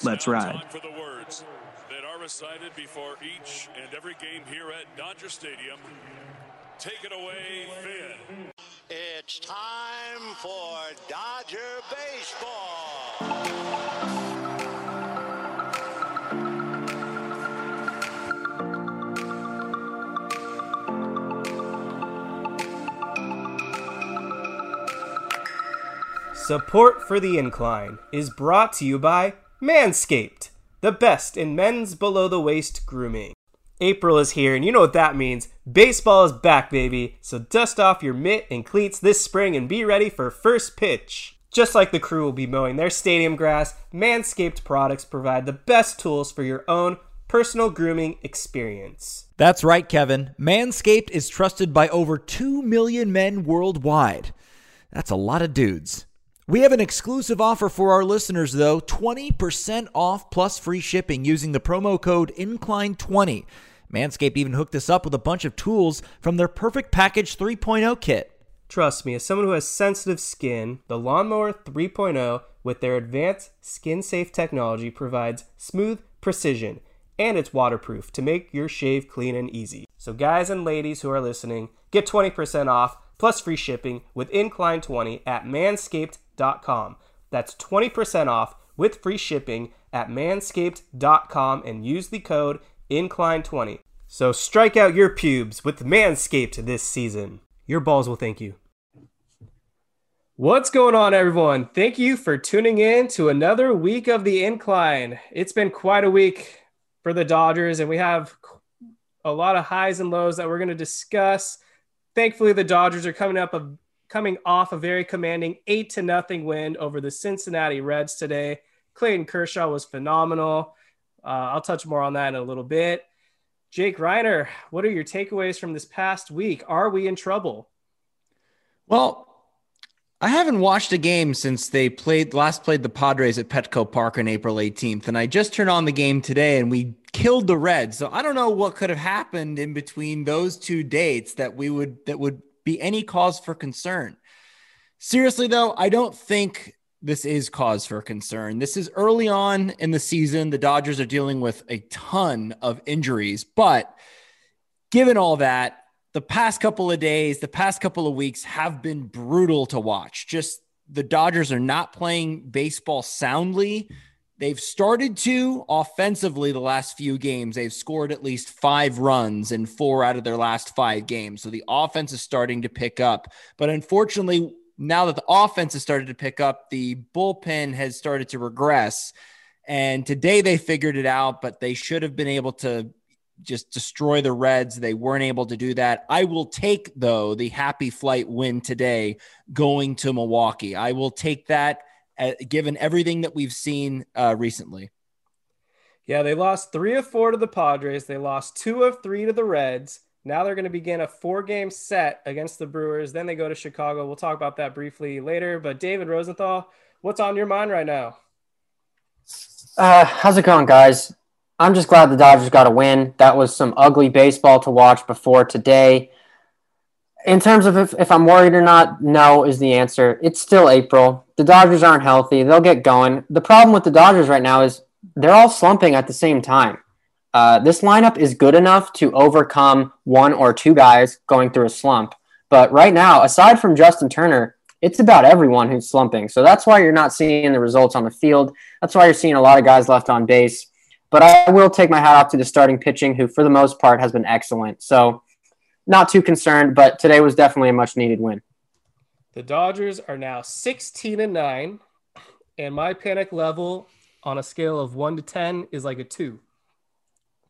It's Let's now ride. time for the words that are recited before each and every game here at Dodger Stadium. Take it away, Vin. It's time for Dodger Baseball. Support for the Incline is brought to you by Manscaped, the best in men's below the waist grooming. April is here, and you know what that means. Baseball is back, baby. So dust off your mitt and cleats this spring and be ready for first pitch. Just like the crew will be mowing their stadium grass, Manscaped products provide the best tools for your own personal grooming experience. That's right, Kevin. Manscaped is trusted by over 2 million men worldwide. That's a lot of dudes. We have an exclusive offer for our listeners, though 20% off plus free shipping using the promo code INCLINE20. Manscaped even hooked us up with a bunch of tools from their Perfect Package 3.0 kit. Trust me, as someone who has sensitive skin, the Lawnmower 3.0 with their advanced skin safe technology provides smooth precision and it's waterproof to make your shave clean and easy. So, guys and ladies who are listening, get 20% off plus free shipping with Incline20 at manscaped.com. That's 20% off with free shipping at manscaped.com and use the code Incline20. So, strike out your pubes with Manscaped this season. Your balls will thank you. What's going on, everyone? Thank you for tuning in to another week of the Incline. It's been quite a week for the Dodgers, and we have a lot of highs and lows that we're going to discuss. Thankfully, the Dodgers are coming up of coming off a very commanding eight to nothing win over the Cincinnati Reds today. Clayton Kershaw was phenomenal. Uh, I'll touch more on that in a little bit. Jake Reiner, what are your takeaways from this past week? Are we in trouble? Well, I haven't watched a game since they played last played the Padres at Petco Park on April 18th, and I just turned on the game today and we killed the Reds. So I don't know what could have happened in between those two dates that we would that would be any cause for concern. Seriously though, I don't think this is cause for concern. This is early on in the season. The Dodgers are dealing with a ton of injuries, but given all that, the past couple of days, the past couple of weeks have been brutal to watch. Just the Dodgers are not playing baseball soundly. They've started to offensively the last few games. They've scored at least five runs in four out of their last five games. So the offense is starting to pick up. But unfortunately, now that the offense has started to pick up, the bullpen has started to regress. And today they figured it out, but they should have been able to just destroy the Reds. They weren't able to do that. I will take, though, the happy flight win today going to Milwaukee. I will take that given everything that we've seen uh, recently. Yeah, they lost three of four to the Padres. They lost two of three to the Reds. Now they're going to begin a four game set against the Brewers. Then they go to Chicago. We'll talk about that briefly later. But David Rosenthal, what's on your mind right now? Uh, how's it going, guys? I'm just glad the Dodgers got a win. That was some ugly baseball to watch before today. In terms of if, if I'm worried or not, no is the answer. It's still April. The Dodgers aren't healthy. They'll get going. The problem with the Dodgers right now is they're all slumping at the same time. Uh, this lineup is good enough to overcome one or two guys going through a slump. But right now, aside from Justin Turner, it's about everyone who's slumping. So that's why you're not seeing the results on the field. That's why you're seeing a lot of guys left on base. But I will take my hat off to the starting pitching, who for the most part has been excellent. So not too concerned, but today was definitely a much needed win. The Dodgers are now 16 and 9, and my panic level on a scale of 1 to 10 is like a 2.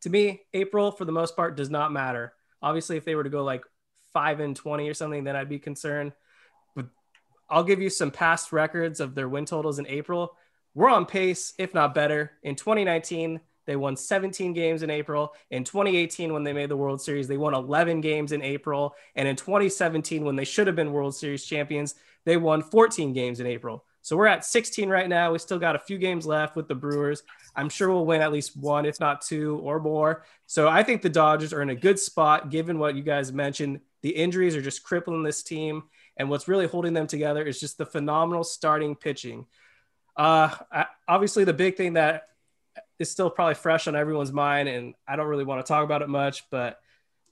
To me, April for the most part does not matter. Obviously, if they were to go like 5 and 20 or something, then I'd be concerned. But I'll give you some past records of their win totals in April. We're on pace, if not better. In 2019, they won 17 games in April. In 2018, when they made the World Series, they won 11 games in April. And in 2017, when they should have been World Series champions, they won 14 games in April. So we're at 16 right now. We still got a few games left with the Brewers. I'm sure we'll win at least one, if not two or more. So I think the Dodgers are in a good spot given what you guys mentioned. The injuries are just crippling this team. And what's really holding them together is just the phenomenal starting pitching. Uh, obviously, the big thing that is still probably fresh on everyone's mind, and I don't really want to talk about it much, but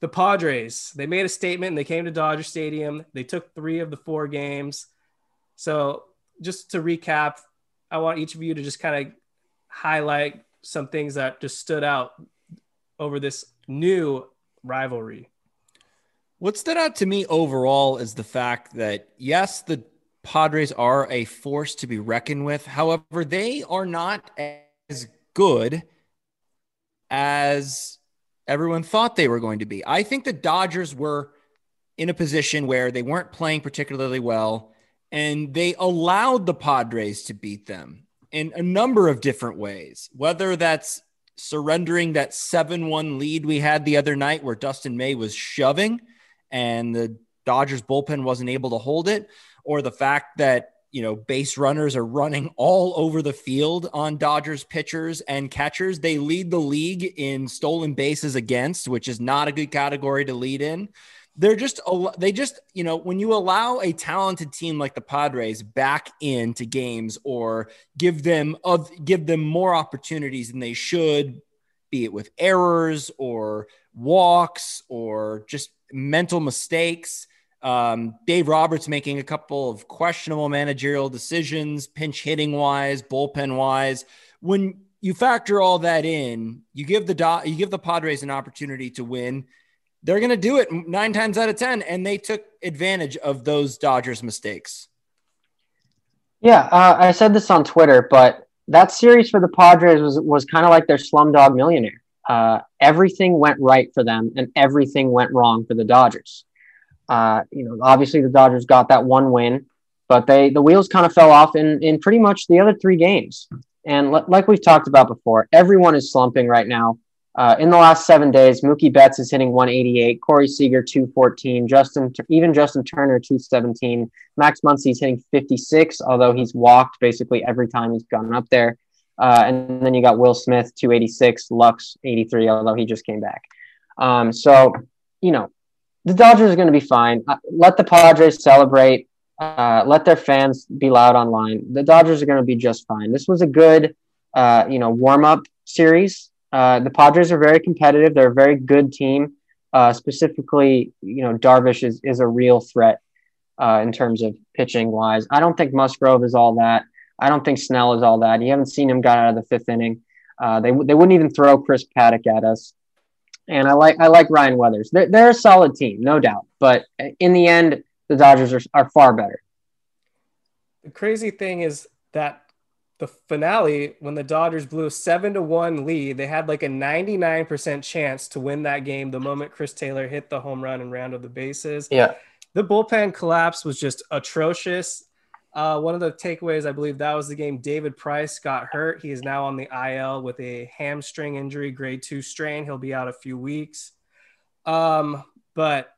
the Padres, they made a statement and they came to Dodger Stadium. They took three of the four games. So, just to recap, I want each of you to just kind of highlight some things that just stood out over this new rivalry. What stood out to me overall is the fact that, yes, the Padres are a force to be reckoned with. However, they are not as good as everyone thought they were going to be. I think the Dodgers were in a position where they weren't playing particularly well and they allowed the Padres to beat them in a number of different ways, whether that's surrendering that 7 1 lead we had the other night where Dustin May was shoving and the Dodgers bullpen wasn't able to hold it, or the fact that you know, base runners are running all over the field on Dodgers pitchers and catchers. They lead the league in stolen bases against, which is not a good category to lead in. They're just, they just, you know, when you allow a talented team like the Padres back into games or give them, of give them more opportunities than they should, be it with errors or walks or just mental mistakes um, Dave Roberts making a couple of questionable managerial decisions, pinch hitting wise, bullpen wise. When you factor all that in, you give the Do- you give the Padres an opportunity to win. They're going to do it nine times out of ten, and they took advantage of those Dodgers mistakes. Yeah, uh, I said this on Twitter, but that series for the Padres was was kind of like their Slumdog Millionaire. Uh, everything went right for them, and everything went wrong for the Dodgers. Uh, you know, obviously the Dodgers got that one win, but they the wheels kind of fell off in in pretty much the other three games. And l- like we've talked about before, everyone is slumping right now. Uh, in the last seven days, Mookie Betts is hitting 188, Corey Seager 214, Justin even Justin Turner 217, Max Muncy's hitting 56, although he's walked basically every time he's gone up there. Uh, and then you got Will Smith 286, Lux 83, although he just came back. Um, so you know the Dodgers are going to be fine. Uh, let the Padres celebrate. Uh, let their fans be loud online. The Dodgers are going to be just fine. This was a good, uh, you know, warm up series. Uh, the Padres are very competitive. They're a very good team. Uh, specifically, you know, Darvish is is a real threat uh, in terms of pitching wise. I don't think Musgrove is all that. I don't think Snell is all that. You haven't seen him got out of the fifth inning. they they wouldn't even throw Chris Paddack at us and I like I like Ryan Weathers. They're, they're a solid team, no doubt. But in the end, the Dodgers are, are far better. The crazy thing is that the finale, when the Dodgers blew a seven to one lead, they had like a 99% chance to win that game the moment Chris Taylor hit the home run and rounded the bases. Yeah. The bullpen collapse was just atrocious. Uh, one of the takeaways, I believe that was the game David Price got hurt. He is now on the IL with a hamstring injury, grade two strain. He'll be out a few weeks. Um, but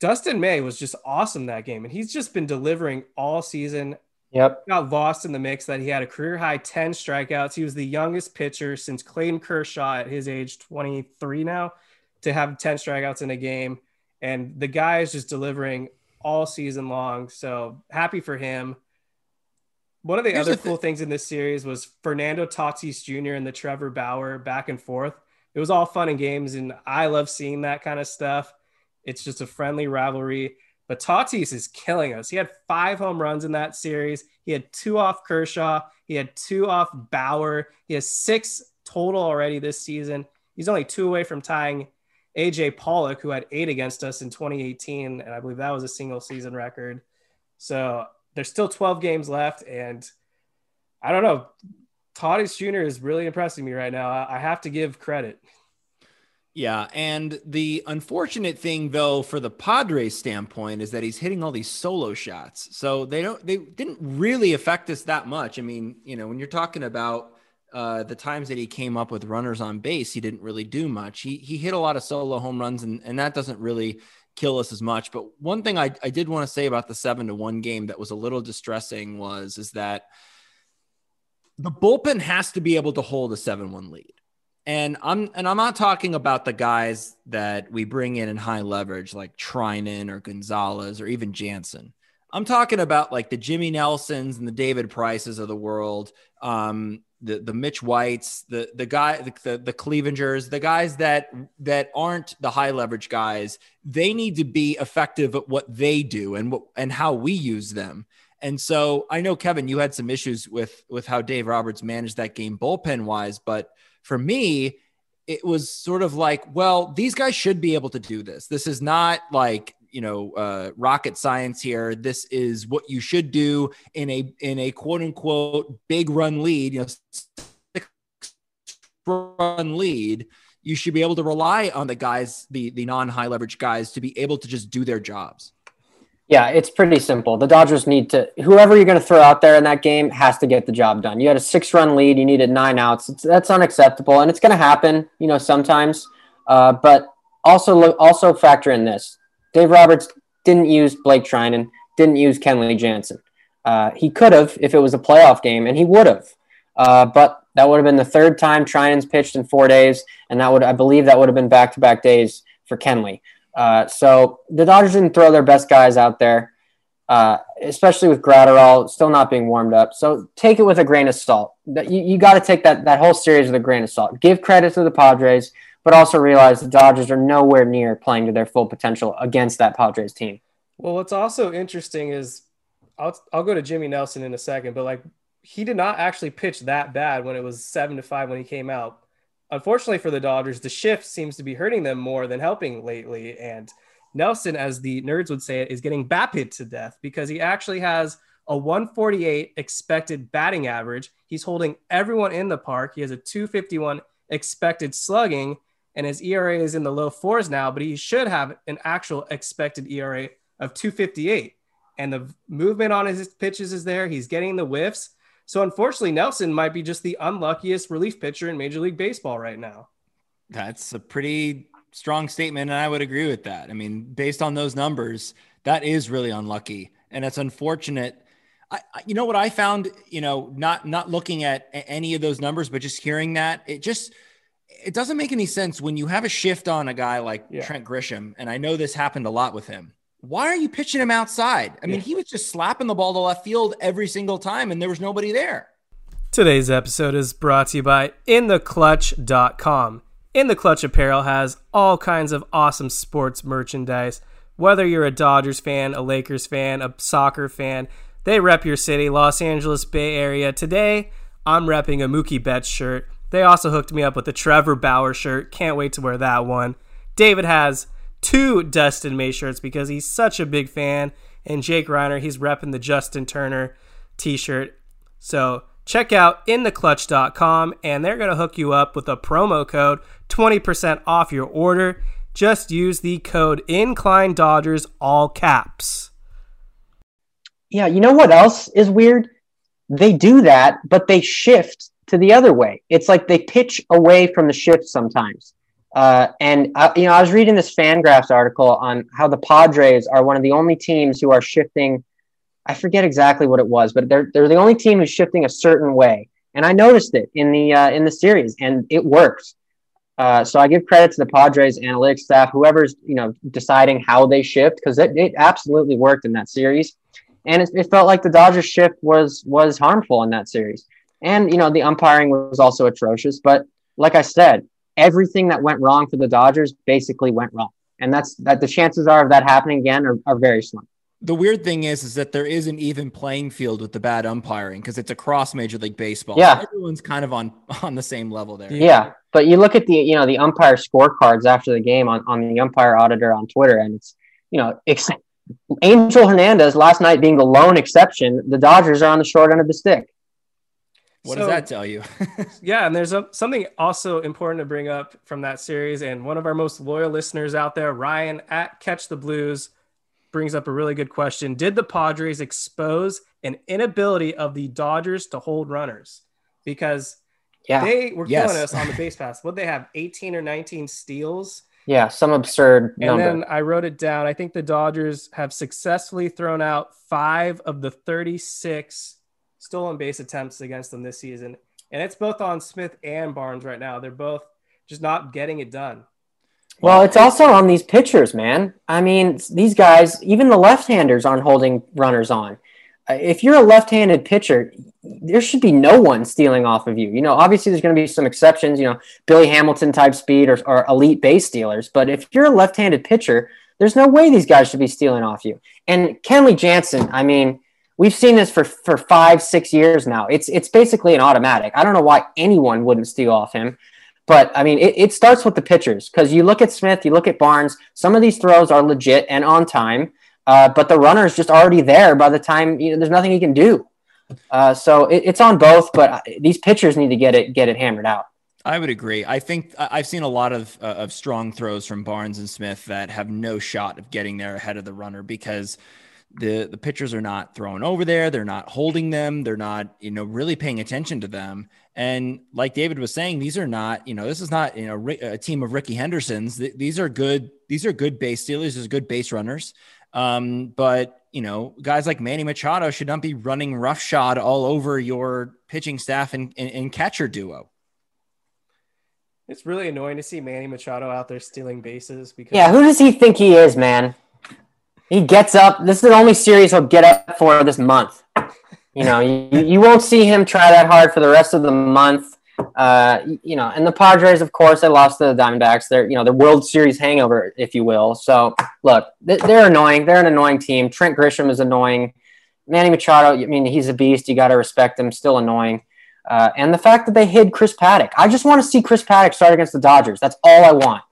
Dustin May was just awesome that game, and he's just been delivering all season. Yep. Got lost in the mix that he had a career high 10 strikeouts. He was the youngest pitcher since Clayton Kershaw at his age 23 now to have 10 strikeouts in a game. And the guy is just delivering all season long. So happy for him. One of the Here's other the cool things in this series was Fernando Tatis Jr. and the Trevor Bauer back and forth. It was all fun and games, and I love seeing that kind of stuff. It's just a friendly rivalry. But Tatis is killing us. He had five home runs in that series. He had two off Kershaw. He had two off Bauer. He has six total already this season. He's only two away from tying AJ Pollock, who had eight against us in 2018, and I believe that was a single season record. So there's still 12 games left, and I don't know. Tatis Jr. is really impressing me right now. I have to give credit. Yeah, and the unfortunate thing though for the Padres standpoint is that he's hitting all these solo shots. So they don't they didn't really affect us that much. I mean, you know, when you're talking about uh, the times that he came up with runners on base, he didn't really do much. He he hit a lot of solo home runs, and and that doesn't really kill us as much. But one thing I, I did want to say about the seven to one game that was a little distressing was is that the bullpen has to be able to hold a seven one lead. And I'm and I'm not talking about the guys that we bring in in high leverage like Treinen or Gonzalez or even Jansen. I'm talking about like the Jimmy Nelsons and the David Prices of the world, um, the the Mitch Whites, the the guy the, the the Clevingers, the guys that that aren't the high leverage guys. They need to be effective at what they do and what and how we use them. And so I know Kevin, you had some issues with with how Dave Roberts managed that game bullpen wise, but for me, it was sort of like, well, these guys should be able to do this. This is not like you know uh, rocket science here. This is what you should do in a in a quote unquote big run lead. You know, six run lead. You should be able to rely on the guys, the the non high leverage guys, to be able to just do their jobs. Yeah, it's pretty simple. The Dodgers need to whoever you're going to throw out there in that game has to get the job done. You had a six-run lead, you needed nine outs. It's, that's unacceptable, and it's going to happen, you know, sometimes. Uh, but also, also factor in this: Dave Roberts didn't use Blake Treinen, didn't use Kenley Jansen. Uh, he could have if it was a playoff game, and he would have. Uh, but that would have been the third time Treinen's pitched in four days, and that would, I believe, that would have been back-to-back days for Kenley. Uh, so the Dodgers didn't throw their best guys out there, uh, especially with Graterol still not being warmed up. So take it with a grain of salt. You, you got to take that that whole series with a grain of salt. Give credit to the Padres, but also realize the Dodgers are nowhere near playing to their full potential against that Padres team. Well, what's also interesting is I'll I'll go to Jimmy Nelson in a second, but like he did not actually pitch that bad when it was seven to five when he came out unfortunately for the Dodgers, the shift seems to be hurting them more than helping lately. And Nelson, as the nerds would say it, is getting BABIP to death because he actually has a 148 expected batting average. He's holding everyone in the park. He has a 251 expected slugging, and his ERA is in the low fours now, but he should have an actual expected ERA of 258. And the movement on his pitches is there. He's getting the whiffs. So unfortunately, Nelson might be just the unluckiest relief pitcher in Major League Baseball right now. That's a pretty strong statement, and I would agree with that. I mean, based on those numbers, that is really unlucky, and it's unfortunate. I, you know what I found, you know, not not looking at any of those numbers, but just hearing that, it just it doesn't make any sense when you have a shift on a guy like yeah. Trent Grisham, and I know this happened a lot with him why are you pitching him outside? I mean, he was just slapping the ball to left field every single time, and there was nobody there. Today's episode is brought to you by InTheClutch.com. In the Clutch Apparel has all kinds of awesome sports merchandise. Whether you're a Dodgers fan, a Lakers fan, a soccer fan, they rep your city, Los Angeles Bay Area. Today, I'm repping a Mookie Betts shirt. They also hooked me up with a Trevor Bauer shirt. Can't wait to wear that one. David has two Dustin May shirts because he's such a big fan. And Jake Reiner, he's repping the Justin Turner t shirt. So check out intheclutch.com and they're going to hook you up with a promo code 20% off your order. Just use the code Incline Dodgers, all caps. Yeah, you know what else is weird? They do that, but they shift to the other way. It's like they pitch away from the shift sometimes. Uh, and uh, you know, I was reading this Fangraphs article on how the Padres are one of the only teams who are shifting I forget exactly what it was, but they're they're the only team who's shifting a certain way, and I noticed it in the uh, in the series, and it worked. Uh, so I give credit to the Padres analytics staff, whoever's you know deciding how they shift, because it, it absolutely worked in that series, and it, it felt like the Dodgers shift was was harmful in that series, and you know the umpiring was also atrocious. But like I said, everything that went wrong for the Dodgers basically went wrong, and that's that the chances are of that happening again are, are very slim the weird thing is, is that there is an even playing field with the bad umpiring because it's across Major League Baseball. Yeah, everyone's kind of on on the same level there. Yeah, but you look at the you know the umpire scorecards after the game on on the umpire auditor on Twitter, and it's you know ex- Angel Hernandez last night being the lone exception. The Dodgers are on the short end of the stick. What so, does that tell you? yeah, and there's a, something also important to bring up from that series, and one of our most loyal listeners out there, Ryan at Catch the Blues brings up a really good question. Did the Padres expose an inability of the Dodgers to hold runners? Because yeah. they were yes. killing us on the base pass. What they have 18 or 19 steals. Yeah, some absurd and number. then I wrote it down. I think the Dodgers have successfully thrown out five of the 36 stolen base attempts against them this season. And it's both on Smith and Barnes right now. They're both just not getting it done. Well, it's also on these pitchers, man. I mean, these guys, even the left-handers aren't holding runners on. Uh, if you're a left-handed pitcher, there should be no one stealing off of you. You know, obviously there's going to be some exceptions, you know, Billy Hamilton type speed or, or elite base stealers. But if you're a left-handed pitcher, there's no way these guys should be stealing off you. And Kenley Jansen, I mean, we've seen this for, for five, six years now. It's it's basically an automatic. I don't know why anyone wouldn't steal off him. But I mean, it, it starts with the pitchers because you look at Smith, you look at Barnes. Some of these throws are legit and on time, uh, but the runner is just already there by the time you know. There's nothing he can do. Uh, so it, it's on both, but uh, these pitchers need to get it get it hammered out. I would agree. I think I've seen a lot of uh, of strong throws from Barnes and Smith that have no shot of getting there ahead of the runner because the the pitchers are not throwing over there. They're not holding them. They're not you know really paying attention to them. And like david was saying these are not you know this is not you know a team of ricky hendersons. These are good these are good base stealers. These are good base runners. Um, but you know guys like manny machado should not be running roughshod all over your pitching staff and, and, and catcher duo. It's really annoying to see Manny Machado out there stealing bases because Yeah, who does he think he is, man? He gets up. This is the only series he'll get up for this month. You know, you, you won't see him try that hard for the rest of the month. Uh, you know, and the Padres, of course, they lost to the Diamondbacks. They're, you know, the World Series hangover, if you will. So, look, they're annoying. They're an annoying team. Trent Grisham is annoying. Manny Machado, I mean, he's a beast. You got to respect him. Still annoying. Uh, and the fact that they hid Chris Paddack. I just want to see Chris Paddack start against the Dodgers. That's all I want.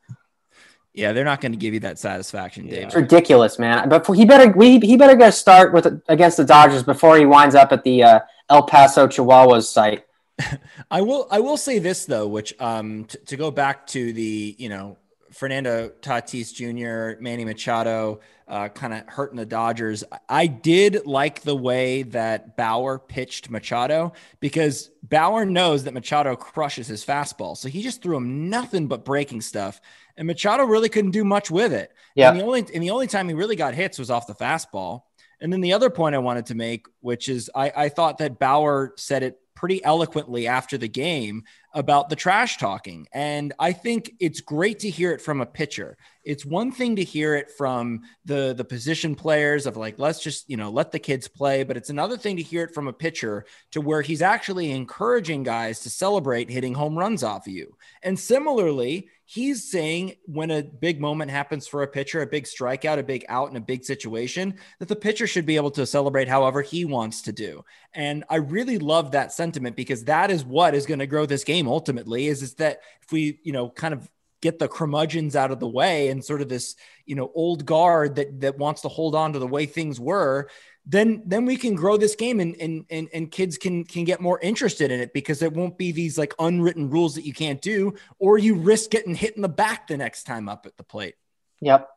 Yeah, they're not going to give you that satisfaction, Dave. It's ridiculous, man. But he better we, he better get a start with against the Dodgers before he winds up at the uh, El Paso Chihuahuas site. I will I will say this though, which um t- to go back to the you know Fernando Tatis Jr., Manny Machado, uh, kind of hurting the Dodgers. I did like the way that Bauer pitched Machado because Bauer knows that Machado crushes his fastball. So he just threw him nothing but breaking stuff and Machado really couldn't do much with it. Yeah. And the only and the only time he really got hits was off the fastball. And then the other point I wanted to make, which is I, I thought that Bauer said it pretty eloquently after the game about the trash talking. And I think it's great to hear it from a pitcher. It's one thing to hear it from the the position players of like let's just, you know, let the kids play, but it's another thing to hear it from a pitcher to where he's actually encouraging guys to celebrate hitting home runs off of you. And similarly, he's saying when a big moment happens for a pitcher, a big strikeout, a big out in a big situation, that the pitcher should be able to celebrate however he wants to do. And I really love that sentiment because that is what is going to grow this game ultimately is, is that if we, you know, kind of get the curmudgeons out of the way and sort of this, you know, old guard that that wants to hold on to the way things were, then then we can grow this game and and and, and kids can can get more interested in it because it won't be these like unwritten rules that you can't do or you risk getting hit in the back the next time up at the plate. Yep.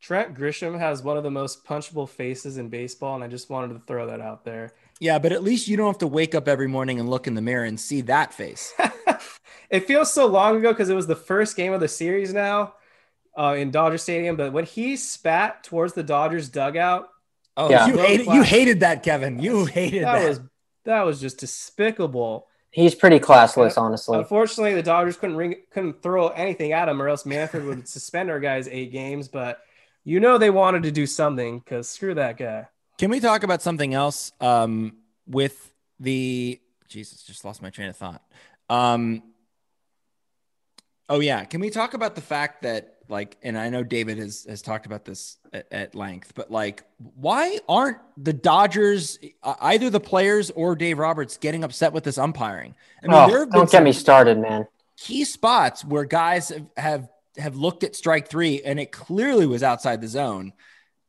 Trent Grisham has one of the most punchable faces in baseball, and I just wanted to throw that out there. Yeah, but at least you don't have to wake up every morning and look in the mirror and see that face. it feels so long ago because it was the first game of the series now uh, in Dodger Stadium. But when he spat towards the Dodgers dugout, Oh, Yeah. you hated you hated that, Kevin. You hated that that. was that was just despicable. He's pretty classless, honestly. Unfortunately, the Dodgers couldn't ring, couldn't throw anything at him, or else Manfred would suspend our guys eight games. But you know they wanted to do something because screw that guy. Can we talk about something else? Um, with the Jesus, just lost my train of thought. Um, oh yeah, can we talk about the fact that like, and I know David has has talked about this at, at length, but like, why aren't the Dodgers either the players or Dave Roberts getting upset with this umpiring? I oh, there have don't get me started, man. Key spots where guys have, have have looked at strike three and it clearly was outside the zone,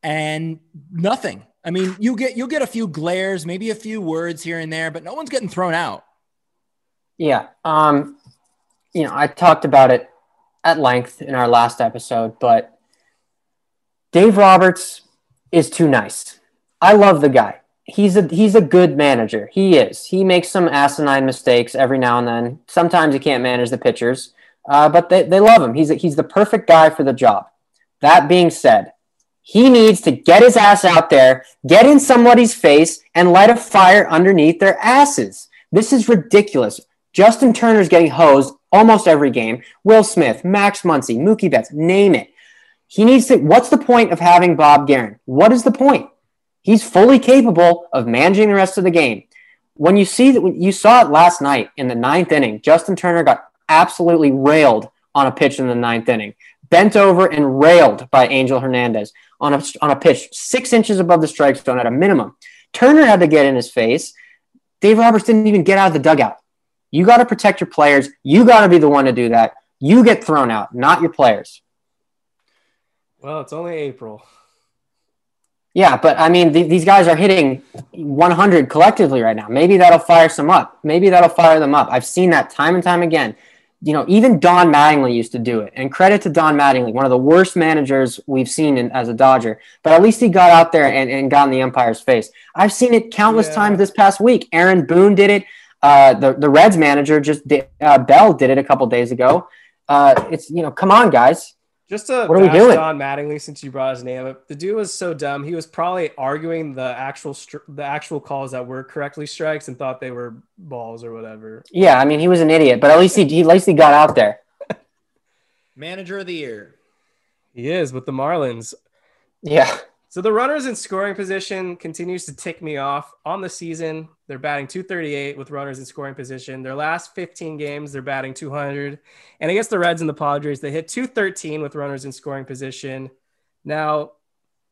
and nothing. I mean, you get you'll get a few glares, maybe a few words here and there, but no one's getting thrown out. Yeah. Um, you know, I talked about it at length in our last episode, but Dave Roberts is too nice. I love the guy. He's a he's a good manager. He is. He makes some asinine mistakes every now and then. Sometimes he can't manage the pitchers, uh, but they, they love him. He's a, he's the perfect guy for the job. That being said, he needs to get his ass out there, get in somebody's face, and light a fire underneath their asses. This is ridiculous. Justin Turner's getting hosed almost every game. Will Smith, Max Muncy, Mookie Betts, name it. He needs to. What's the point of having Bob Geren? What is the point? He's fully capable of managing the rest of the game. When you see that, you saw it last night in the ninth inning, Justin Turner got absolutely railed on a pitch in the ninth inning, bent over and railed by Angel Hernandez on a on a pitch six inches above the strike zone at a minimum. Turner had to get in his face. Dave Roberts didn't even get out of the dugout. You got to protect your players. You got to be the one to do that. You get thrown out, not your players. Well, it's only April. Yeah, but I mean, th- these guys are hitting 100 collectively right now. Maybe that'll fire some up. Maybe that'll fire them up. I've seen that time and time again. You know, even Don Mattingly used to do it. And credit to Don Mattingly, one of the worst managers we've seen in, as a Dodger. But at least he got out there and, and got in the umpire's face. I've seen it countless Yeah. times this past week. Aaron Boone did it. Uh, the the Reds manager just did, uh, Bell did it a couple days ago. Uh, it's you know, come on, guys. Just to What are we doing? Don Mattingly, since you brought his name up, the dude was so dumb. He was probably arguing the actual str- the actual calls that were correctly strikes and thought they were balls or whatever. Yeah, I mean, he was an idiot, but at least he, he at least he got out there. Manager of the year. He is with the Marlins. Yeah. So the runners in scoring position continues to tick me off on the season. They're batting 238 with runners in scoring position. Their last 15 games, they're batting 200. And against the Reds and the Padres, they hit 213 with runners in scoring position. Now,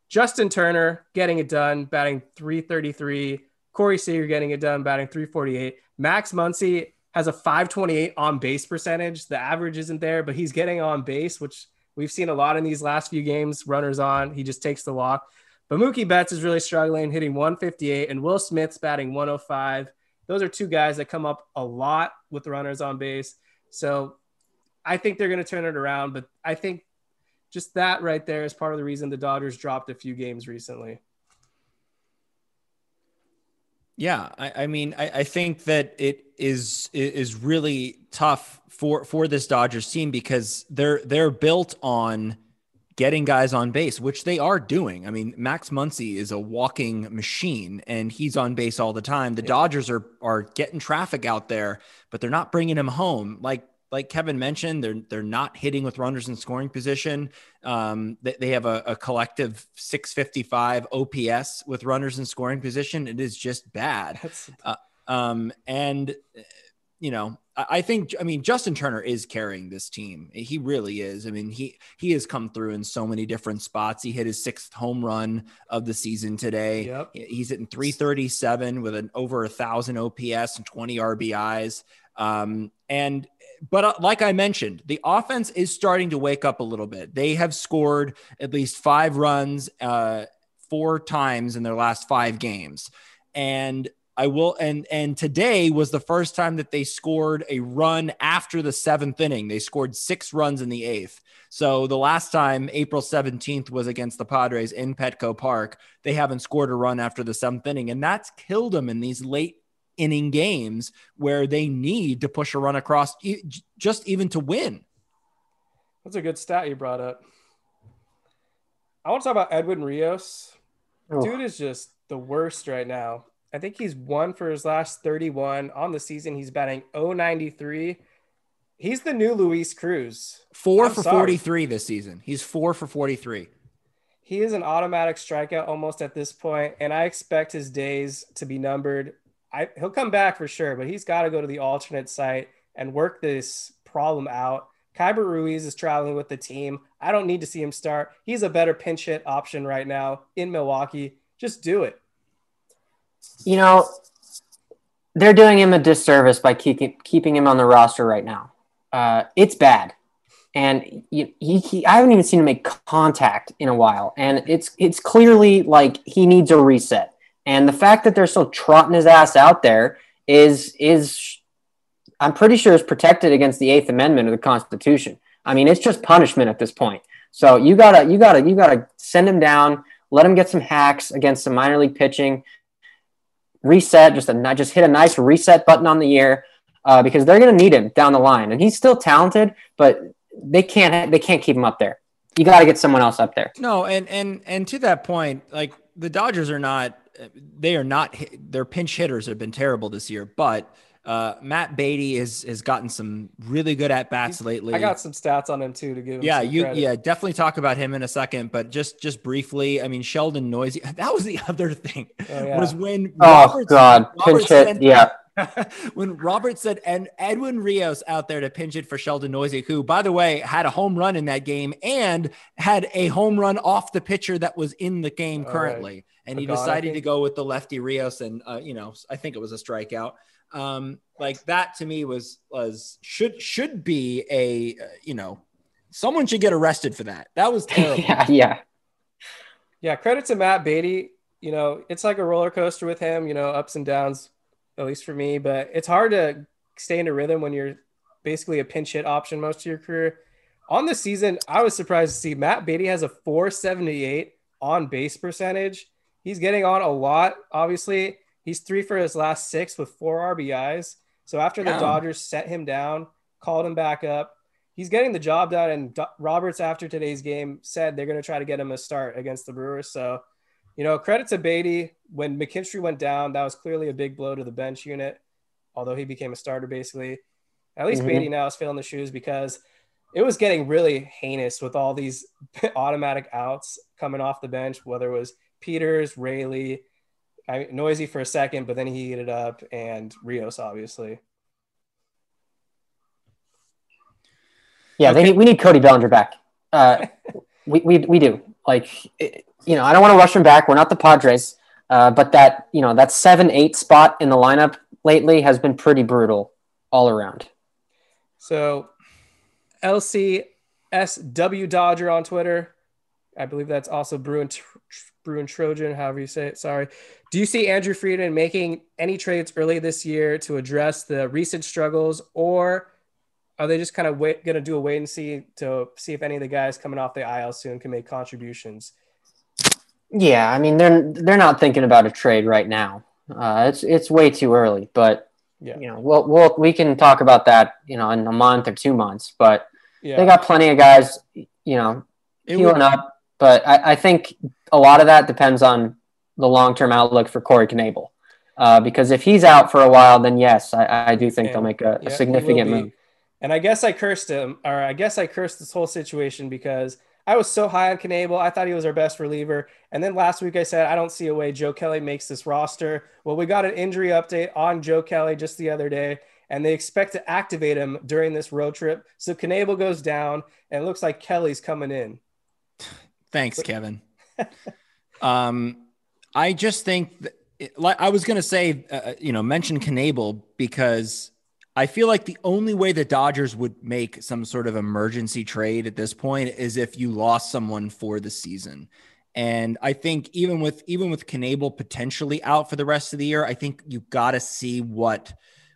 Justin Turner getting it done, batting 333. Corey Seager getting it done, batting 348. Max Muncy has a 528 on base percentage. The average isn't there, but he's getting on base, which we've seen a lot in these last few games. Runners on, he just takes the walk. But Mookie Betts is really struggling, hitting 158, and Will Smith's batting 105. Those are two guys that come up a lot with runners on base. So I think they're going to turn it around. But I think just that right there is part of the reason the Dodgers dropped a few games recently. Yeah, I, I mean, I, I think that it is is really tough for for this Dodgers team because they're they're built on getting guys on base, which they are doing. I mean, Max Muncy is a walking machine, and he's on base all the time. The Dodgers are are getting traffic out there, but they're not bringing him home. Like like Kevin mentioned, they're they're not hitting with runners in scoring position. Um, they, they have a, a collective 655 OPS with runners in scoring position. It is just bad. Uh, um, and uh, you know, I, I think I mean Justin Turner is carrying this team. He really is. I mean, he he has come through in so many different spots. He hit his sixth home run of the season today. Yep. He's hitting 337 with an over a thousand OPS and 20 RBIs. Um, and but uh, like I mentioned, the offense is starting to wake up a little bit. They have scored at least five runs uh, four times in their last five games, and I will. And and today was the first time that they scored a run after the seventh inning. They scored six runs in the eighth. So the last time, April 17th, was against the Padres in Petco Park. They haven't scored a run after the seventh inning, and that's killed them in these late inning games where they need to push a run across just even to win. That's a good stat you brought up. I want to talk about Edwin Rios. Oh. Dude is just the worst right now. I think he's one for his last 31 on the season. He's batting 093. He's the new Luis Cruz. 4 I'm for sorry. 43 this season. He's 4 for 43. He is an automatic strikeout almost at this point, and I expect his days to be numbered. I, he'll come back for sure, but he's got to go to the alternate site and work this problem out. Keibert Ruiz is traveling with the team. I don't need to see him start. He's a better pinch hit option right now in Milwaukee. Just do it. You know, they're doing him a disservice by keeping keeping him on the roster right now. Uh, it's bad, and he, he, he I haven't even seen him make contact in a while, and it's it's clearly like he needs a reset. And the fact that they're still trotting his ass out there is is I'm pretty sure is protected against the Eighth Amendment of the Constitution. I mean, it's just punishment at this point. So you gotta you gotta you gotta send him down, let him get some hacks against some minor league pitching, reset, just a just hit a nice reset button on the year uh, because they're gonna need him down the line, and he's still talented, but they can't they can't keep him up there. You got to get someone else up there. No, and and and to that point, like the Dodgers are not they are not hit- their pinch hitters have been terrible this year, but uh, Matt Beaty has has gotten some really good at bats lately. I got some stats on him too to give him. yeah, some you credit. yeah definitely talk about him in a second, but just just briefly, I mean Sheldon Neuse. That was the other thing Oh, yeah. was when Oh Roberts- God, Roberts pinch hit. Yeah, when Robert said and Edwin Rios out there to pinch it for Sheldon Neuse, who by the way had a home run in that game and had a home run off the pitcher that was in the game All currently, and he Pagano, decided to go with the lefty Rios, and uh, you know I think it was a strikeout. Um, like that to me was was should should be a uh, you know someone should get arrested for that. That was terrible. yeah, yeah. Yeah, credit to Matt Beaty. You know, it's like a roller coaster with him, you know, ups and downs, at least for me, but it's hard to stay in a rhythm when you're basically a pinch hit option most of your career. On the season, I was surprised to see Matt Beaty has a 478 on base percentage. He's getting on a lot, obviously. He's three for his last six with four RBIs. So after the. Dodgers set him down, called him back up, he's getting the job done. And Do- Roberts, after today's game, said they're going to try to get him a start against the Brewers. So, you know, credit to Beaty. When McKinstry went down, that was clearly a big blow to the bench unit, although he became a starter basically. At least Mhm. Beaty now is filling the shoes because it was getting really heinous with all these automatic outs coming off the bench, whether it was Peters, Raley, I, Neuse for a second, but then he heated up, and Rios, obviously. Yeah, they need, we need Cody Bellinger back. Uh, we, we, we do. Like, you know, I don't want to rush him back. We're not the Padres, uh, but that you know that seven eight spot in the lineup lately has been pretty brutal all around. So, LCSW Dodger on Twitter. I believe that's also Bruin Bruin Trojan, however you say it. Sorry. Do you see Andrew Friedman making any trades early this year to address the recent struggles, or are they just kind of wait, going to do a wait and see to see if any of the guys coming off the IL soon can make contributions? Yeah, I mean they're they're not thinking about a trade right now. Uh, it's it's way too early, but Yeah. you know we'll, we'll we can talk about that you know in a month or two months. But Yeah. they got plenty of guys you know It healing would- up. But I, I think a lot of that depends on the long term outlook for Corey Knebel. Uh, because if he's out for a while, then yes, I, I do think they'll make a, a Yeah, he significant move. And I guess I cursed him, or I guess I cursed this whole situation because I was so high on Knebel. I thought he was our best reliever. And then last week I said, I don't see a way Joe Kelly makes this roster. Well, we got an injury update on Joe Kelly just the other day, and they expect to activate him during this road trip. So Knebel goes down, and it looks like Kelly's coming in. Thanks, Kevin. um, I just think, like I was going to say, uh, you know, mention Knebel because I feel like the only way the Dodgers would make some sort of emergency trade at this point is if you lost someone for the season. And I think even with even with Knebel potentially out for the rest of the year, I think you got to see what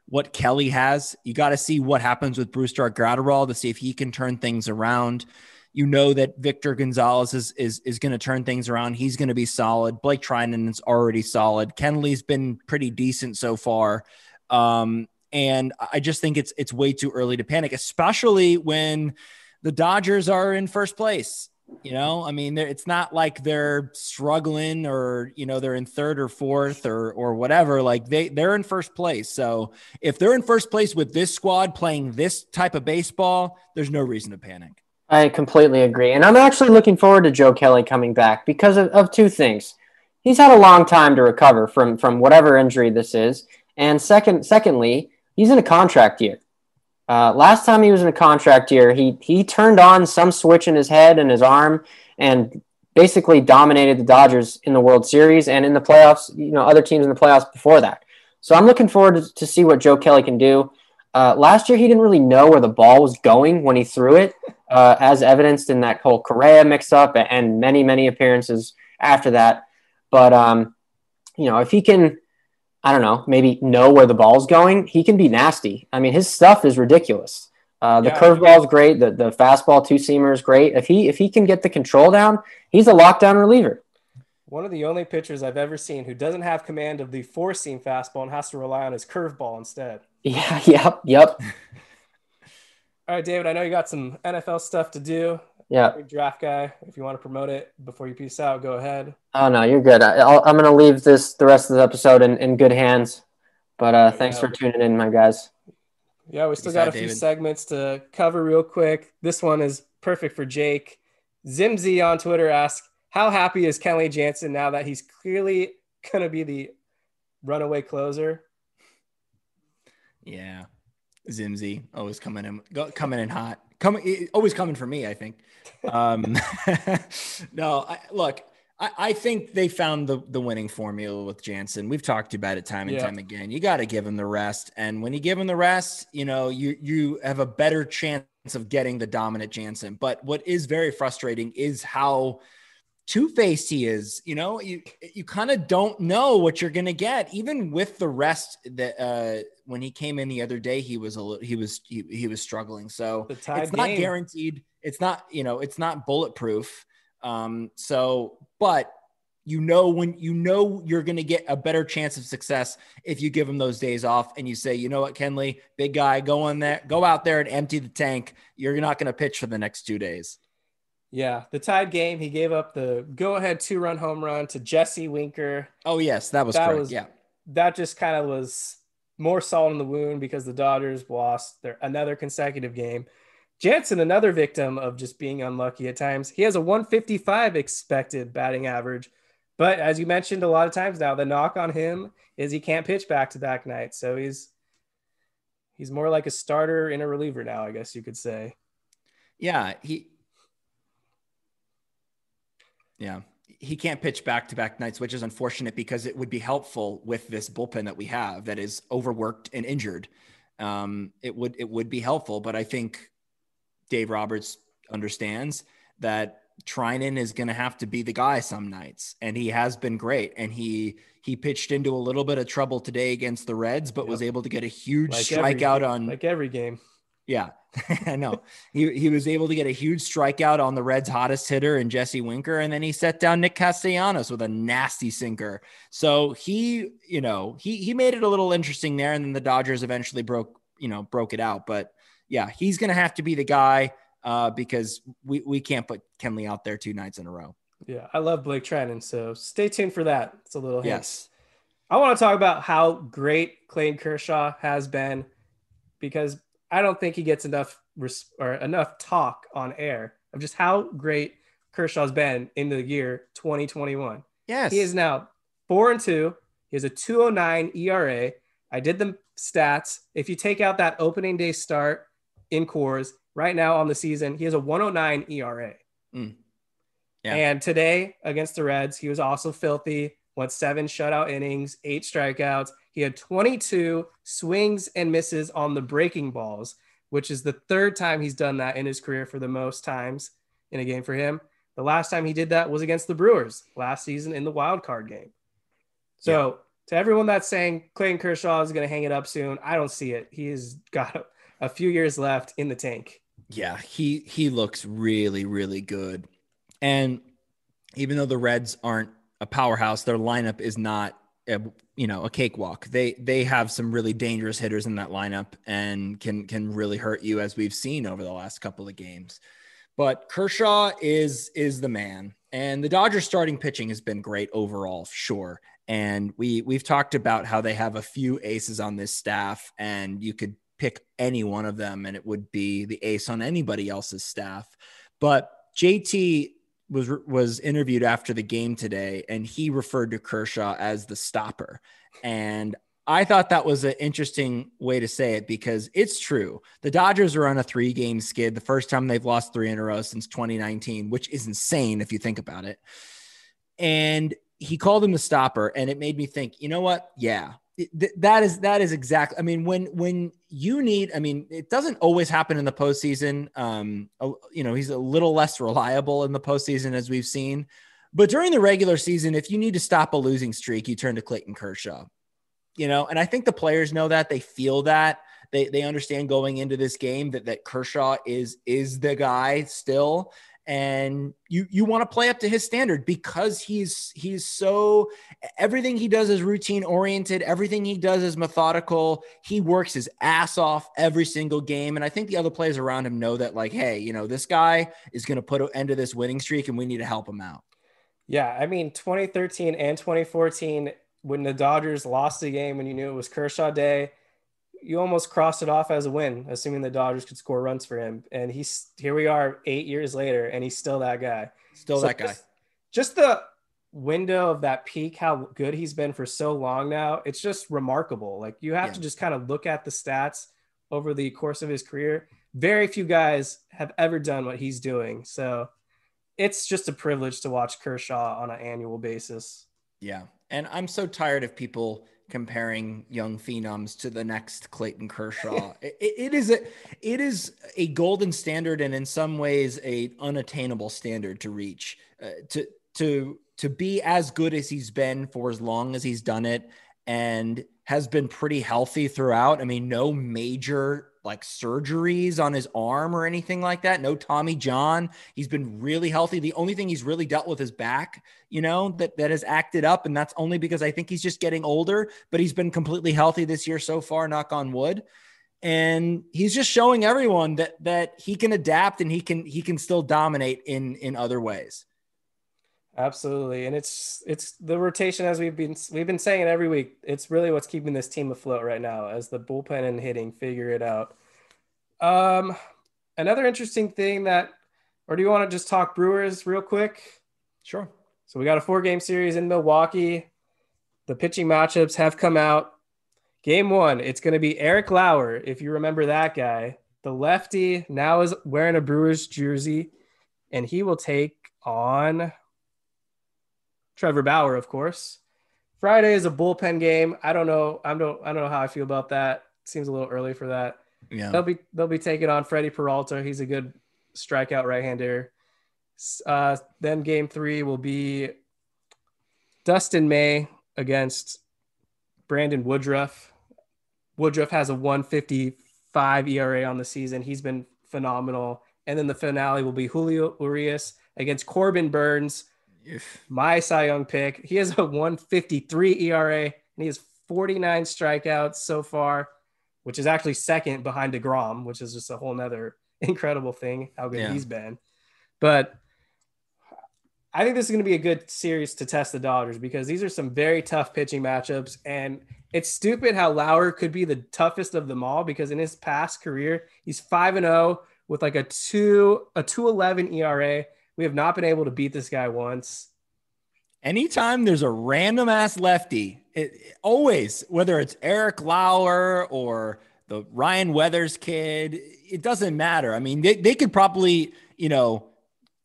what Kelly has. You got to see what happens with Brusdar Graterol to see if he can turn things around. You know that Victor Gonzalez is is is going to turn things around. He's going to be solid. Blake Treinen is already solid. Kenley's been pretty decent so far. Um, and I just think it's it's way too early to panic, especially when the Dodgers are in first place. You know, I mean, it's not like they're struggling or you know they're in third or fourth or or whatever. Like they they're in first place. So if they're in first place with this squad playing this type of baseball, there's no reason to panic. I completely agree, and I'm actually looking forward to Joe Kelly coming back because of, of two things. He's had a long time to recover from from whatever injury this is, and second, secondly, he's in a contract year. Uh, last time he was in a contract year, he he turned on some switch in his head and his arm, and basically dominated the Dodgers in the World Series and in the playoffs. You know, other teams in the playoffs before that. So I'm looking forward to, to see what Joe Kelly can do. Uh, last year, he didn't really know where the ball was going when he threw it, uh, as evidenced in that whole Correa mix-up and many many appearances after that. But um, you know, if he can I don't know, maybe know where the ball's going, he can be nasty. I mean, his stuff is ridiculous. Uh, the yeah. curveball is great. The the fastball two seamer is great. If he if he can get the control down, he's a lockdown reliever. One of the only pitchers I've ever seen who doesn't have command of the four seam fastball and has to rely on his curveball instead. Yeah. Yep. Yep. All right, David. I know you got some NFL stuff to do. Yeah. Draft guy. If you want to promote it before you peace out, go ahead. Oh no, you're good. I, am going to leave this the rest of the episode in, in good hands. But uh, thanks for tuning in, my guys. Yeah, we still got a few David. segments to cover real quick. This one is perfect for Jake. Zimzy on Twitter asks, "How happy is Kenley Jansen now that he's clearly going to be the runaway closer?" Yeah, Zimzy always coming in, coming in hot, coming always coming for me. I think. Um, no, I, look, I, I, think they found the the winning formula with Jansen. We've talked about it time and yeah. time again. You got to give him the rest, and when you give him the rest, you know you you have a better chance of getting the dominant Jansen. But what is very frustrating is how two-faced he is you know? You you kind of don't know what you're gonna get. Even with the rest that uh when he came in the other day he was a little he was he, he was struggling. So it's game. not guaranteed it's not you know it's not bulletproof. Um so but you know when you know you're going to get a better chance of success if you give him those days off and you say you know what kenley? Big guy go on there go out there and empty the tank. You're not going to pitch for the next two days yeah, the tied game, he gave up the go-ahead two-run home run to Jesse Winker. Oh yes, that was that great. Was, yeah, that just kind of was more salt in the wound because the Dodgers lost their another consecutive game. Jansen, another victim of just being unlucky at times. He has a 155 expected batting average, but as you mentioned a lot of times now, the knock on him is he can't pitch back-to-back nights, so he's he's more like a starter in a reliever now, I guess you could say. Yeah, he yeah. He can't pitch back to back nights, which is unfortunate because it would be helpful with this bullpen that we have that is overworked and injured. Um, it would it would be helpful, but I think Dave Roberts understands that Treinen is going to have to be the guy some nights, and he has been great. And he he pitched into a little bit of trouble today against the Reds, but yep. was able to get a huge like strikeout every, on like every game. Yeah, I know. He he was able to get a huge strikeout on the Reds' hottest hitter and Jesse Winker, and then he set down Nick Castellanos with a nasty sinker. So he, you know, he he made it a little interesting there, and then the Dodgers eventually broke, you know, broke it out. But yeah, he's gonna have to be the guy uh, because we we can't put Kenley out there two nights in a row. Yeah, I love Blake Treinen, so stay tuned for that. It's a little hint. yes. I want to talk about how great Clayton Kershaw has been because I don't think he gets enough res- or enough talk on air of just how great Kershaw's been in the year 2021. Yes. He is now 4 and 2. He has a 209 ERA. I did the stats. If you take out that opening day start in Coors, right now on the season, he has a 109 ERA. Mm. Yeah. And today against the Reds, he was also filthy, went seven shutout innings, eight strikeouts. He had 22 swings and misses on the breaking balls, which is the third time he's done that in his career for the most times in a game for him. The last time he did that was against the Brewers last season in the wild card game. So, yeah. to everyone that's saying Clayton Kershaw is going to hang it up soon, I don't see it. He has got a few years left in the tank. Yeah, he he looks really really good. And even though the Reds aren't a powerhouse, their lineup is not a, you know a cakewalk. They they have some really dangerous hitters in that lineup and can can really hurt you as we've seen over the last couple of games. But Kershaw is is the man. And the Dodgers starting pitching has been great overall, sure. And we we've talked about how they have a few aces on this staff, and you could pick any one of them, and it would be the ace on anybody else's staff. But JT was was interviewed after the game today, and he referred to Kershaw as the stopper. And I thought that was an interesting way to say it because it's true. The Dodgers are on a three game skid, the first time they've lost three in a row since 2019, which is insane if you think about it. And he called him the stopper, and it made me think, you know what? Yeah, that is that is exactly. I mean, when when you need, I mean, it doesn't always happen in the postseason. Um, you know, he's a little less reliable in the postseason as we've seen. But during the regular season, if you need to stop a losing streak, you turn to Clayton Kershaw you know, and I think the players know that they feel that they they understand going into this game that that Kershaw is is the guy still and you you want to play up to his standard because he's he's so everything he does is routine oriented everything he does is methodical. He works his ass off every single game and i think the other players around him know that like hey you know this guy is going to put an end to this winning streak and we need to help him out. Yeah i mean 2013 and 2014 when the Dodgers lost the game and you knew it was Kershaw Day, you almost crossed it off as a win, assuming the Dodgers could score runs for him. And he's here we are eight years later, and he's still that guy. Still so that guy. Just, just the window of that peak, how good he's been for so long now, it's just remarkable. Like you have yeah. to just kind of look at the stats over the course of his career. Very few guys have ever done what he's doing. So it's just a privilege to watch Kershaw on an annual basis. Yeah. And I'm so tired of people comparing young phenoms to the next Clayton Kershaw. it, it is a it is a golden standard and in some ways a unattainable standard to reach. Uh, to to to be as good as he's been for as long as he's done it and has been pretty healthy throughout. I mean, no major like surgeries on his arm or anything like that. No Tommy John. He's been really healthy. The only thing he's really dealt with is back, you know, that that has acted up and that's only because I think he's just getting older, but he's been completely healthy this year so far, knock on wood. And he's just showing everyone that that he can adapt and he can he can still dominate in in other ways. Absolutely. And it's it's the rotation as we've been we've been saying it every week. It's really what's keeping this team afloat right now as the bullpen and hitting figure it out. Um another interesting thing that or do you want to just talk Brewers real quick? Sure. So we got a four game series in Milwaukee. The pitching matchups have come out. Game one, it's going to be Eric Lauer, if you remember that guy. The lefty now is wearing a Brewers jersey, and he will take on Trevor Bauer, of course. Friday is a bullpen game. I don't know. I don't. I don't know how I feel about that. Seems a little early for that. Yeah. They'll be they'll be taking on Freddy Peralta. He's a good strikeout right-hander. Uh, then game three will be Dustin May against Brandon Woodruff. Woodruff has a 155 ERA on the season. He's been phenomenal. And then the finale will be Julio Urias against Corbin Burnes my Cy Young pick. He has a 153 ERA and he has 49 strikeouts so far, which is actually second behind DeGrom, which is just a whole nother incredible thing how good yeah. he's been. But I think this is going to be a good series to test the Dodgers because these are some very tough pitching matchups. And it's stupid how Lauer could be the toughest of them all because in his past career, he's 5 and 0 with like a 2 a 211 ERA we have not been able to beat this guy once. Anytime there's a random ass lefty, it, always, whether it's Eric Lauer or the Ryan Weathers kid, it doesn't matter. I mean, they, they could probably, you know,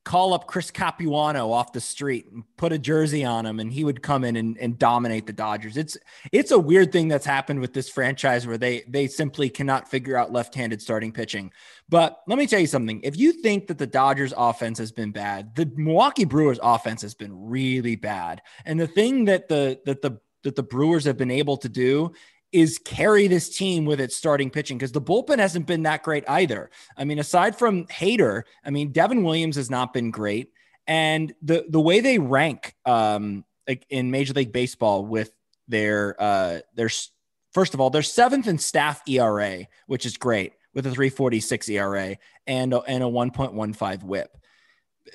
call up Chris Capuano off the street and put a jersey on him and he would come in and, and dominate the Dodgers. It's it's a weird thing that's happened with this franchise where they they simply cannot figure out left-handed starting pitching. But let me tell you something. If you think that the Dodgers offense has been bad, the Milwaukee Brewers offense has been really bad. And the thing that the that the that the Brewers have been able to do is carry this team with its starting pitching because the bullpen hasn't been that great either. I mean, aside from Hader, I mean, Devin Williams has not been great. And the the way they rank um, in Major League Baseball with their uh, their first of all, they're seventh in staff ERA, which is great with a 346 ERA and a, and a 1.15 whip.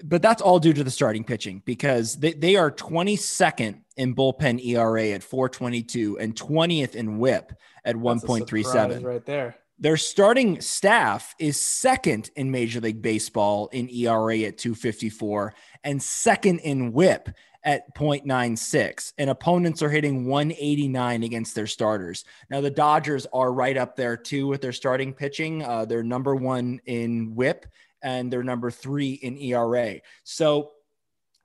But that's all due to the starting pitching because they, they are 22nd in bullpen ERA at 422 and 20th in whip at 1.37. Right there. Their starting staff is second in Major League Baseball in ERA at 254 and second in whip at 0.96 and opponents are hitting 189 against their starters. Now the Dodgers are right up there too with their starting pitching. Uh, they're number one in whip and they're number three in ERA. So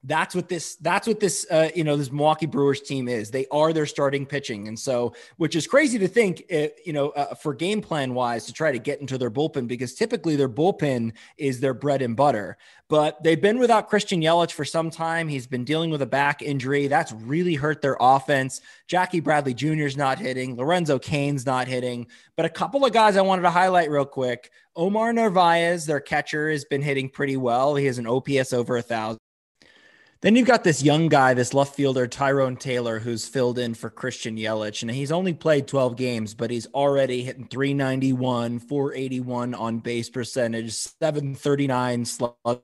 that's what this that's what this uh, you know this Milwaukee Brewers team is. They are their starting pitching, and so which is crazy to think, uh, you know, uh, for game plan wise to try to get into their bullpen because typically their bullpen is their bread and butter. But they've been without Christian Yelich for some time. He's been dealing with a back injury that's really hurt their offense. Jackie Bradley Jr. is not hitting. Lorenzo Cain's not hitting. But a couple of guys I wanted to highlight real quick. Omar Narvaez, their catcher, has been hitting pretty well. He has an OPS over a thousand. Then you've got this young guy, this left fielder, Tyrone Taylor, who's filled in for Christian Yelich. And he's only played 12 games, but he's already hitting 391, 481 on base percentage, 739 slug,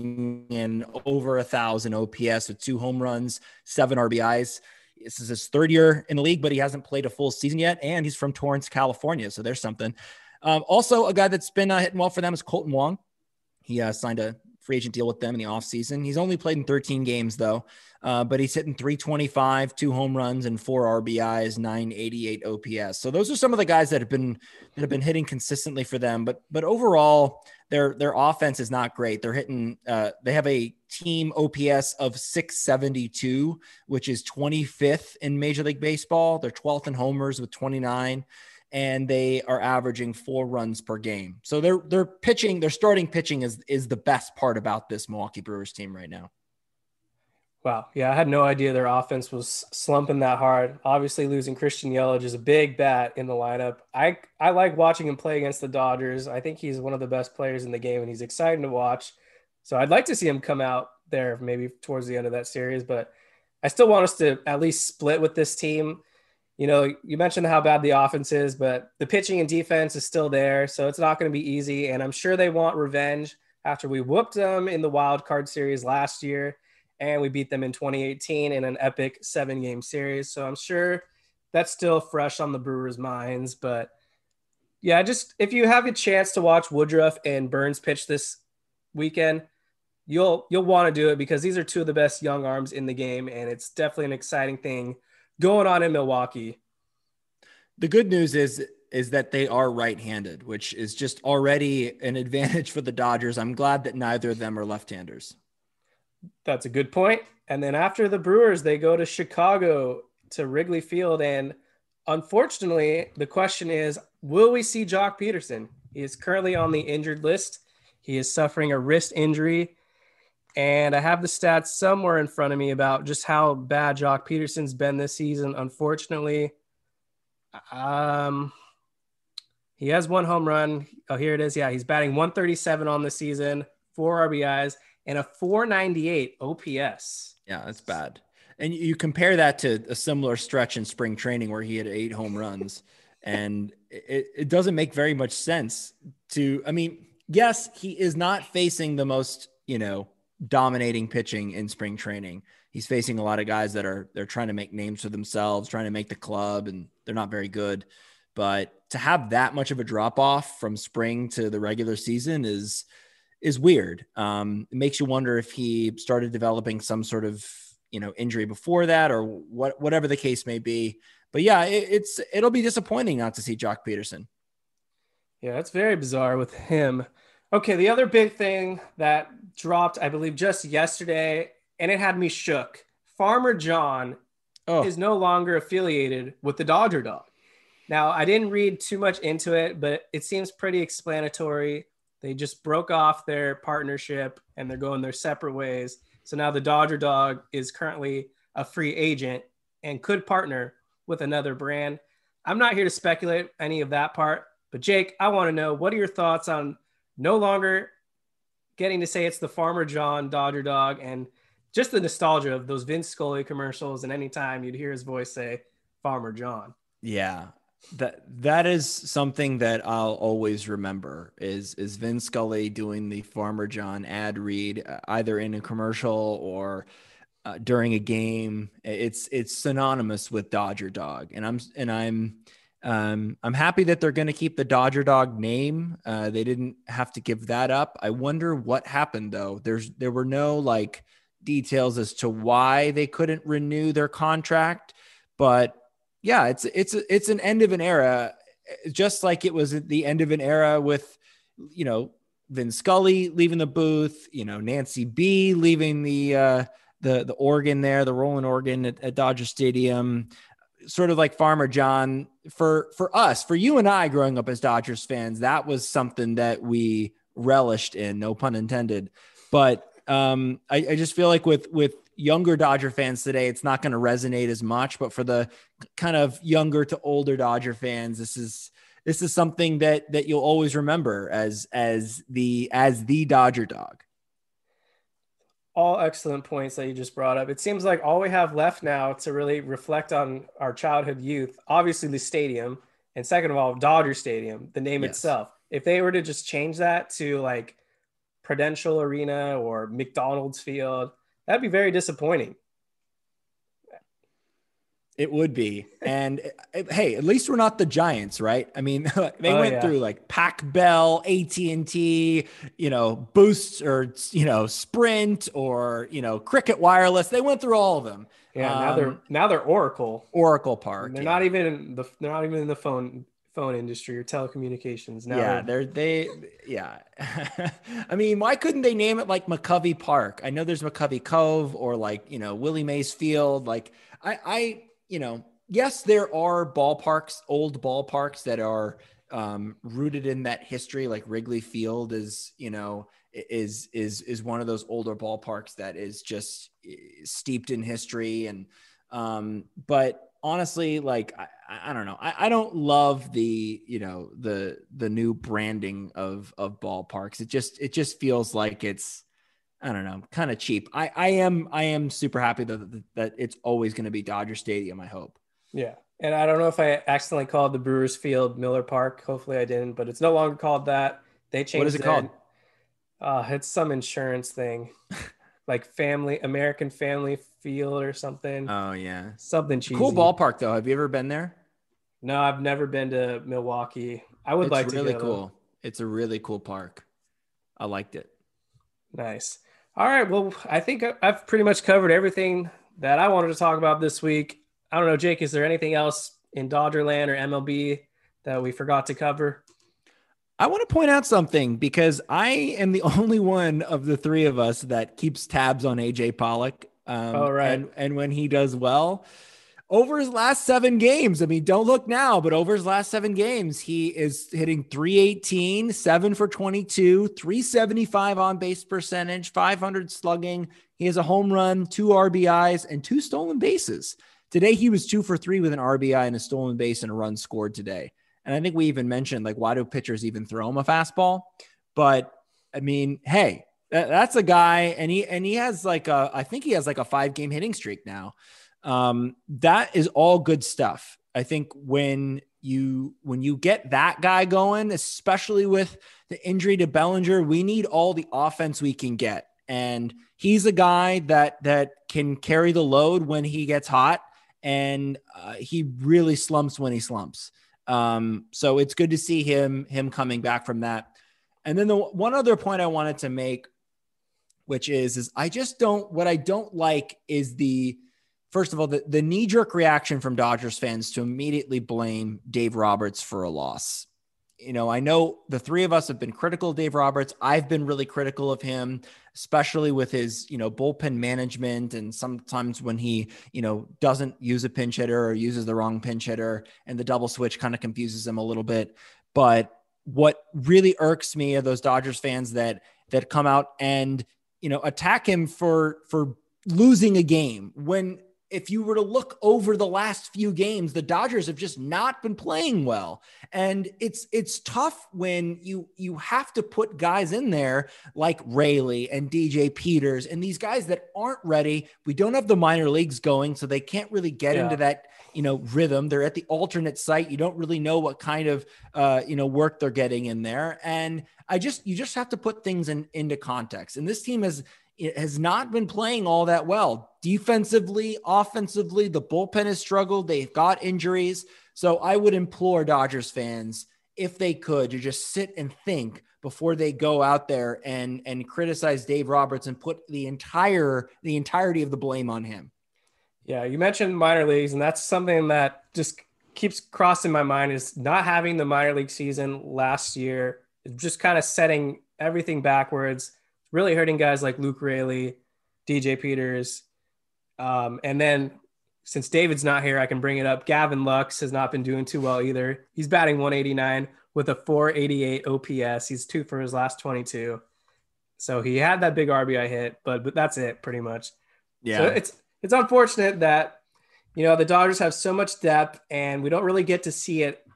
and over a thousand OPS with two home runs, seven RBIs. This is his third year in the league, but he hasn't played a full season yet. And he's from Torrance, California. So there's something. Um, also, a guy that's been uh, hitting well for them is Kolten Wong. He uh, signed a free agent deal with them in the offseason. He's only played in 13 games though, uh, but he's hitting 325, two home runs and four RBIs, 988 OPS. So those are some of the guys that have been that have been hitting consistently for them. But but overall, their their offense is not great. They're hitting. Uh, they have a team OPS of 672, which is 25th in Major League Baseball. They're 12th in homers with 29 and they are averaging four runs per game. So they're they're pitching, their starting pitching is is the best part about this Milwaukee Brewers team right now. Wow. Yeah, I had no idea their offense was slumping that hard. Obviously, losing Christian Yelich is a big bat in the lineup. I I like watching him play against the Dodgers. I think he's one of the best players in the game, and he's exciting to watch. So I'd like to see him come out there maybe towards the end of that series, but I still want us to at least split with this team you know, you mentioned how bad the offense is, but the pitching and defense is still there. So it's not going to be easy. And I'm sure they want revenge after we whooped them in the wild card series last year and we beat them in 2018 in an epic seven game series. So I'm sure that's still fresh on the Brewers' minds. But yeah, just if you have a chance to watch Woodruff and Burnes pitch this weekend, you'll you'll want to do it because these are two of the best young arms in the game, and it's definitely an exciting thing going on in Milwaukee. The good news is is that they are right-handed, which is just already an advantage for the Dodgers. I'm glad that neither of them are left-handers. That's a good point. And then after the Brewers, they go to Chicago to Wrigley Field and unfortunately, the question is, will we see Joc Pederson? He is currently on the injured list. He is suffering a wrist injury and I have the stats somewhere in front of me about just how bad Joc Pederson's been this season. Unfortunately, um, he has one home run. Oh, here it is. Yeah, he's batting 137 on the season, four RBIs, and a 498 OPS. Yeah, that's bad. And you compare that to a similar stretch in spring training where he had eight home runs, and it, it doesn't make very much sense to. I mean, yes, he is not facing the most, you know, dominating pitching in spring training. He's facing a lot of guys that are they're trying to make names for themselves, trying to make the club, and they're not very good. But to have that much of a drop off from spring to the regular season is is weird. Um, it makes you wonder if he started developing some sort of you know injury before that, or what whatever the case may be. But yeah, it, it's it'll be disappointing not to see Joc Pederson. Yeah, it's very bizarre with him. Okay, the other big thing that dropped, I believe, just yesterday, and it had me shook. Farmer John oh. is no longer affiliated with the Dodger Dog. Now, I didn't read too much into it, but it seems pretty explanatory. They just broke off their partnership and they're going their separate ways. So now the Dodger Dog is currently a free agent and could partner with another brand. I'm not here to speculate any of that part, but Jake, I want to know what are your thoughts on no longer getting to say it's the Farmer John Dodger dog and just the nostalgia of those Vin Scully commercials and anytime you'd hear his voice say Farmer John. Yeah. That that is something that I'll always remember is is Vin Scully doing the Farmer John ad read uh, either in a commercial or uh, during a game. It's it's synonymous with Dodger Dog, and I'm and I'm um, I'm happy that they're going to keep the Dodger Dog name. Uh, they didn't have to give that up. I wonder what happened though. There's there were no like details as to why they couldn't renew their contract, but yeah, it's it's it's an end of an era, just like it was the end of an era with, you know, Vin Scully leaving the booth, you know, Nancy Bea leaving the uh, the the organ there, the rolling organ at, at Dodger Stadium, sort of like Farmer John for for us, for you and I growing up as Dodgers fans, that was something that we relished in, no pun intended. But um, I, I just feel like with with younger Dodger fans today, it's not going to resonate as much. But for the kind of younger to older Dodger fans, this is this is something that that you'll always remember as as the as the Dodger dog. All excellent points that you just brought up. It seems like all we have left now to really reflect on our childhood youth, obviously the stadium, and second of all, Dodger Stadium, the name yes. itself. If they were to just change that to like Prudential Arena or McDonald's Field, That'd be very disappointing. It would be. And hey, at least we're not the Giants, right? I mean, they oh, went yeah. through like Pac Bell, AT&T, you know, Boost or you know, Sprint or, you know, Cricket Wireless. They went through all of them. Yeah, um, now they're um, now they're Oracle. Oracle Park. They're yeah. not even in the they're not even in the phone phone industry or telecommunications now. Yeah, they're they yeah. I mean, why couldn't they name it like McCovey Park? I know there's McCovey Cove or like, you know, Willie Mays Field. Like I I, you know, yes, there are ballparks, old ballparks that are um, rooted in that history. Like Wrigley Field is, you know, is is is one of those older ballparks that is just steeped in history and um but honestly, like I, I don't know. I, I, don't love the you know the the new branding of of ballparks. It just it just feels like it's I don't know, kind of cheap. I I am I am super happy that that it's always going to be Dodger Stadium. I hope. Yeah, and I don't know if I accidentally called the Brewers Field Miller Park. Hopefully I didn't, but it's no longer called that. They changed. What is it, it. called? Uh, it's some insurance thing. like family American Family Field or something. Oh yeah, something cheesy. Cool ballpark though. Have you ever been there? No, I've never been to Milwaukee. I would it's like to. Really cool. It's a really cool park. I liked it. Nice. All right. Well, I think I've pretty much covered everything that I wanted to talk about this week. I don't know, Jake. Is there anything else in Dodgerland or MLB that we forgot to cover? I want to point out something because I am the only one of the three of us that keeps tabs on AJ Pollock. Um, oh, right. And, and when he does well, over his last seven games, I mean, don't look now, but over his last seven games, he is hitting 318, seven for 22, 375 on base percentage, 500 slugging. He has a home run, two RBIs, and two stolen bases. Today, he was two for three with an RBI and a stolen base and a run scored today. And I think we even mentioned like, why do pitchers even throw him a fastball? But I mean, hey, that's a guy, and he and he has like a, I think he has like a five game hitting streak now. Um, that is all good stuff. I think when you when you get that guy going, especially with the injury to Bellinger, we need all the offense we can get, and he's a guy that that can carry the load when he gets hot, and uh, he really slumps when he slumps. Um, so it's good to see him him coming back from that. And then the one other point I wanted to make, which is is I just don't what I don't like is the first of all the, the knee jerk reaction from Dodgers fans to immediately blame Dave Roberts for a loss you know, I know the three of us have been critical of Dave Roberts. I've been really critical of him, especially with his, you know, bullpen management and sometimes when he, you know, doesn't use a pinch hitter or uses the wrong pinch hitter and the double switch kind of confuses him a little bit. But what really irks me are those Dodgers fans that that come out and, you know, attack him for for losing a game when if you were to look over the last few games, the Dodgers have just not been playing well. And it's it's tough when you you have to put guys in there like Raley and DJ Peters and these guys that aren't ready. We don't have the minor leagues going, so they can't really get yeah. into that you know rhythm. They're at the alternate site. You don't really know what kind of uh, you know work they're getting in there. And I just you just have to put things in into context. And this team has it has not been playing all that well. Defensively, offensively, the bullpen has struggled. They've got injuries. So I would implore Dodgers fans, if they could, to just sit and think before they go out there and and criticize Dave Roberts and put the entire the entirety of the blame on him. Yeah, you mentioned minor leagues, and that's something that just keeps crossing my mind is not having the minor league season last year, just kind of setting everything backwards really hurting guys like Luke Raley, DJ Peters. Um, and then since David's not here, I can bring it up. Gavin Lux has not been doing too well either. He's batting 189 with a 488 OPS. He's two for his last 22. So he had that big RBI hit, but but that's it pretty much. Yeah. So it's it's unfortunate that you know the Dodgers have so much depth and we don't really get to see it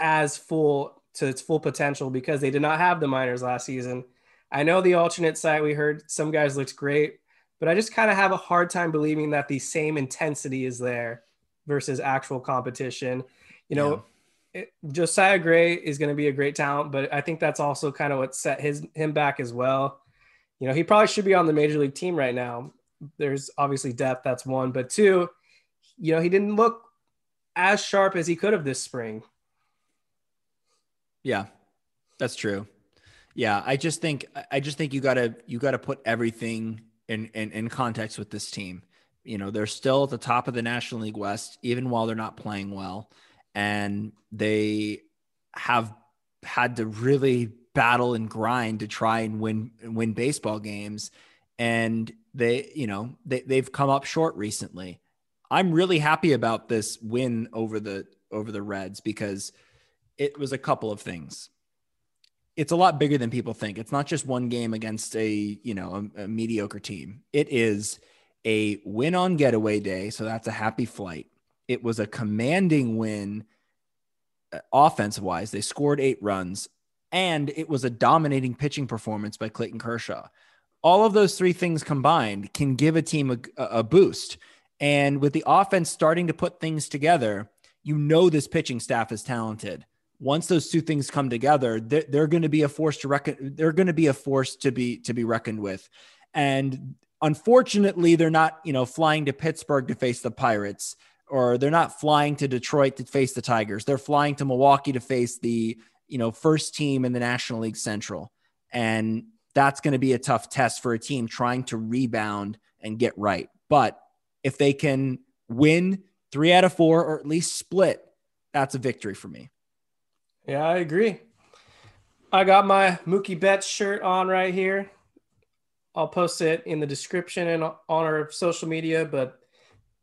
as full to its full potential because they did not have the minors last season. I know the alternate site we heard some guys looked great, but I just kind of have a hard time believing that the same intensity is there versus actual competition. You know, yeah. it, Josiah Gray is going to be a great talent, but I think that's also kind of what set his him back as well. You know, he probably should be on the major league team right now. There's obviously depth, that's one, but two, you know, he didn't look as sharp as he could have this spring. Yeah, that's true. Yeah, I just think I just think you gotta you gotta put everything in, in in context with this team. You know, they're still at the top of the National League West, even while they're not playing well, and they have had to really battle and grind to try and win win baseball games. And they, you know, they, they've come up short recently. I'm really happy about this win over the over the Reds because it was a couple of things it's a lot bigger than people think. It's not just one game against a, you know, a, a, mediocre team. It is a win on getaway day, so that's a happy flight. It was a commanding win uh, offensive wise. They scored 8 runs and it was a dominating pitching performance by Clayton Kershaw. All of those three things combined can give a team a, a boost. And with the offense starting to put things together, you know this pitching staff is talented once those two things come together, they're, they're going to be a force to reckon. They're going to be a force to be to be reckoned with. And unfortunately, they're not you know flying to Pittsburgh to face the Pirates, or they're not flying to Detroit to face the Tigers. They're flying to Milwaukee to face the you know first team in the National League Central, and that's going to be a tough test for a team trying to rebound and get right. But if they can win three out of four, or at least split, that's a victory for me. Yeah, I agree. I got my Mookie Betts shirt on right here. I'll post it in the description and on our social media. But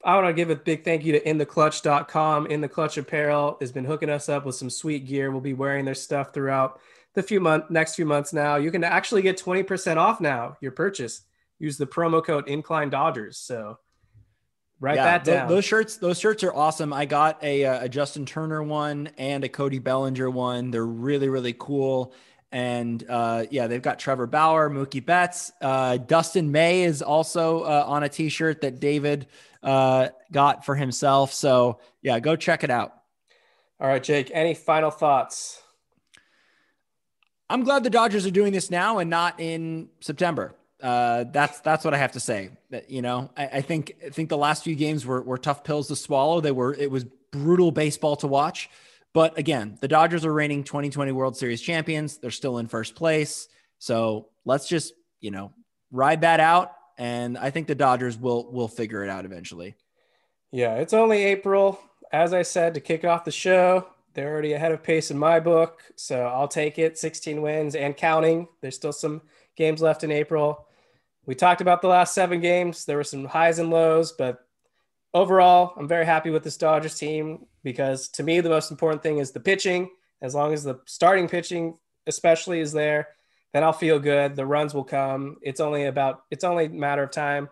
I want to give a big thank you to intheclutch.com. In the Clutch Apparel has been hooking us up with some sweet gear. We'll be wearing their stuff throughout the few month next few months now. You can actually get 20% off now your purchase. Use the promo code Incline Dodgers. So Write yeah, that down. Th- those shirts, those shirts are awesome. I got a, uh, a Justin Turner one and a Cody Bellinger one. They're really, really cool. And uh, yeah, they've got Trevor Bauer, Mookie Betts, uh, Dustin May is also uh, on a T-shirt that David uh, got for himself. So yeah, go check it out. All right, Jake. Any final thoughts? I'm glad the Dodgers are doing this now and not in September uh, that's that's what I have to say. That you know, I, I, think I think the last few games were, were tough pills to swallow. They were it was brutal baseball to watch. But again, the Dodgers are reigning 2020 World Series champions. They're still in first place. So let's just you know ride that out, and I think the Dodgers will will figure it out eventually. Yeah, it's only April, as I said to kick off the show. They're already ahead of pace in my book, so I'll take it. 16 wins and counting. There's still some games left in April. We talked about the last seven games. There were some highs and lows, but overall, I'm very happy with this Dodgers team because to me, the most important thing is the pitching. As long as the starting pitching, especially, is there, then I'll feel good. The runs will come. It's only about, it's only a matter of time.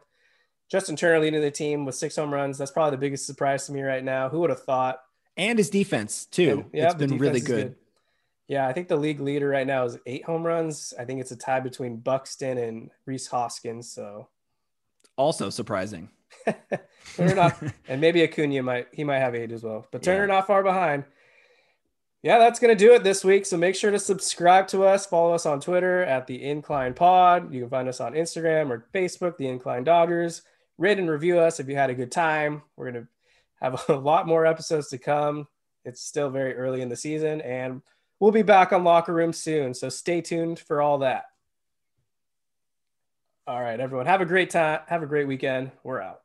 Justin Turner leading the team with six home runs. That's probably the biggest surprise to me right now. Who would have thought? And his defense too. And, yeah, it's been really good. good. Yeah, I think the league leader right now is eight home runs. I think it's a tie between Buxton and Rhys Hoskins. So also surprising. Turner not, and maybe Acuna might he might have eight as well, but Turner yeah. not far behind. Yeah, that's gonna do it this week. So make sure to subscribe to us. Follow us on Twitter at the Incline Pod. You can find us on Instagram or Facebook, the Incline Doggers. Rate and review us if you had a good time. We're gonna have a lot more episodes to come. It's still very early in the season, and we'll be back on Locker Room soon. So stay tuned for all that. All right, everyone. Have a great time. Have a great weekend. We're out.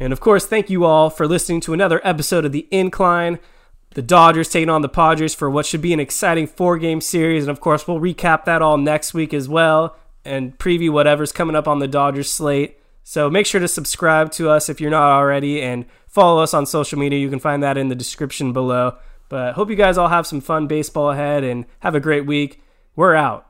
And of course, thank you all for listening to another episode of The Incline. The Dodgers taking on the Padres for what should be an exciting four game series. And of course, we'll recap that all next week as well and preview whatever's coming up on the Dodgers slate. So make sure to subscribe to us if you're not already and follow us on social media. You can find that in the description below. But hope you guys all have some fun baseball ahead and have a great week. We're out.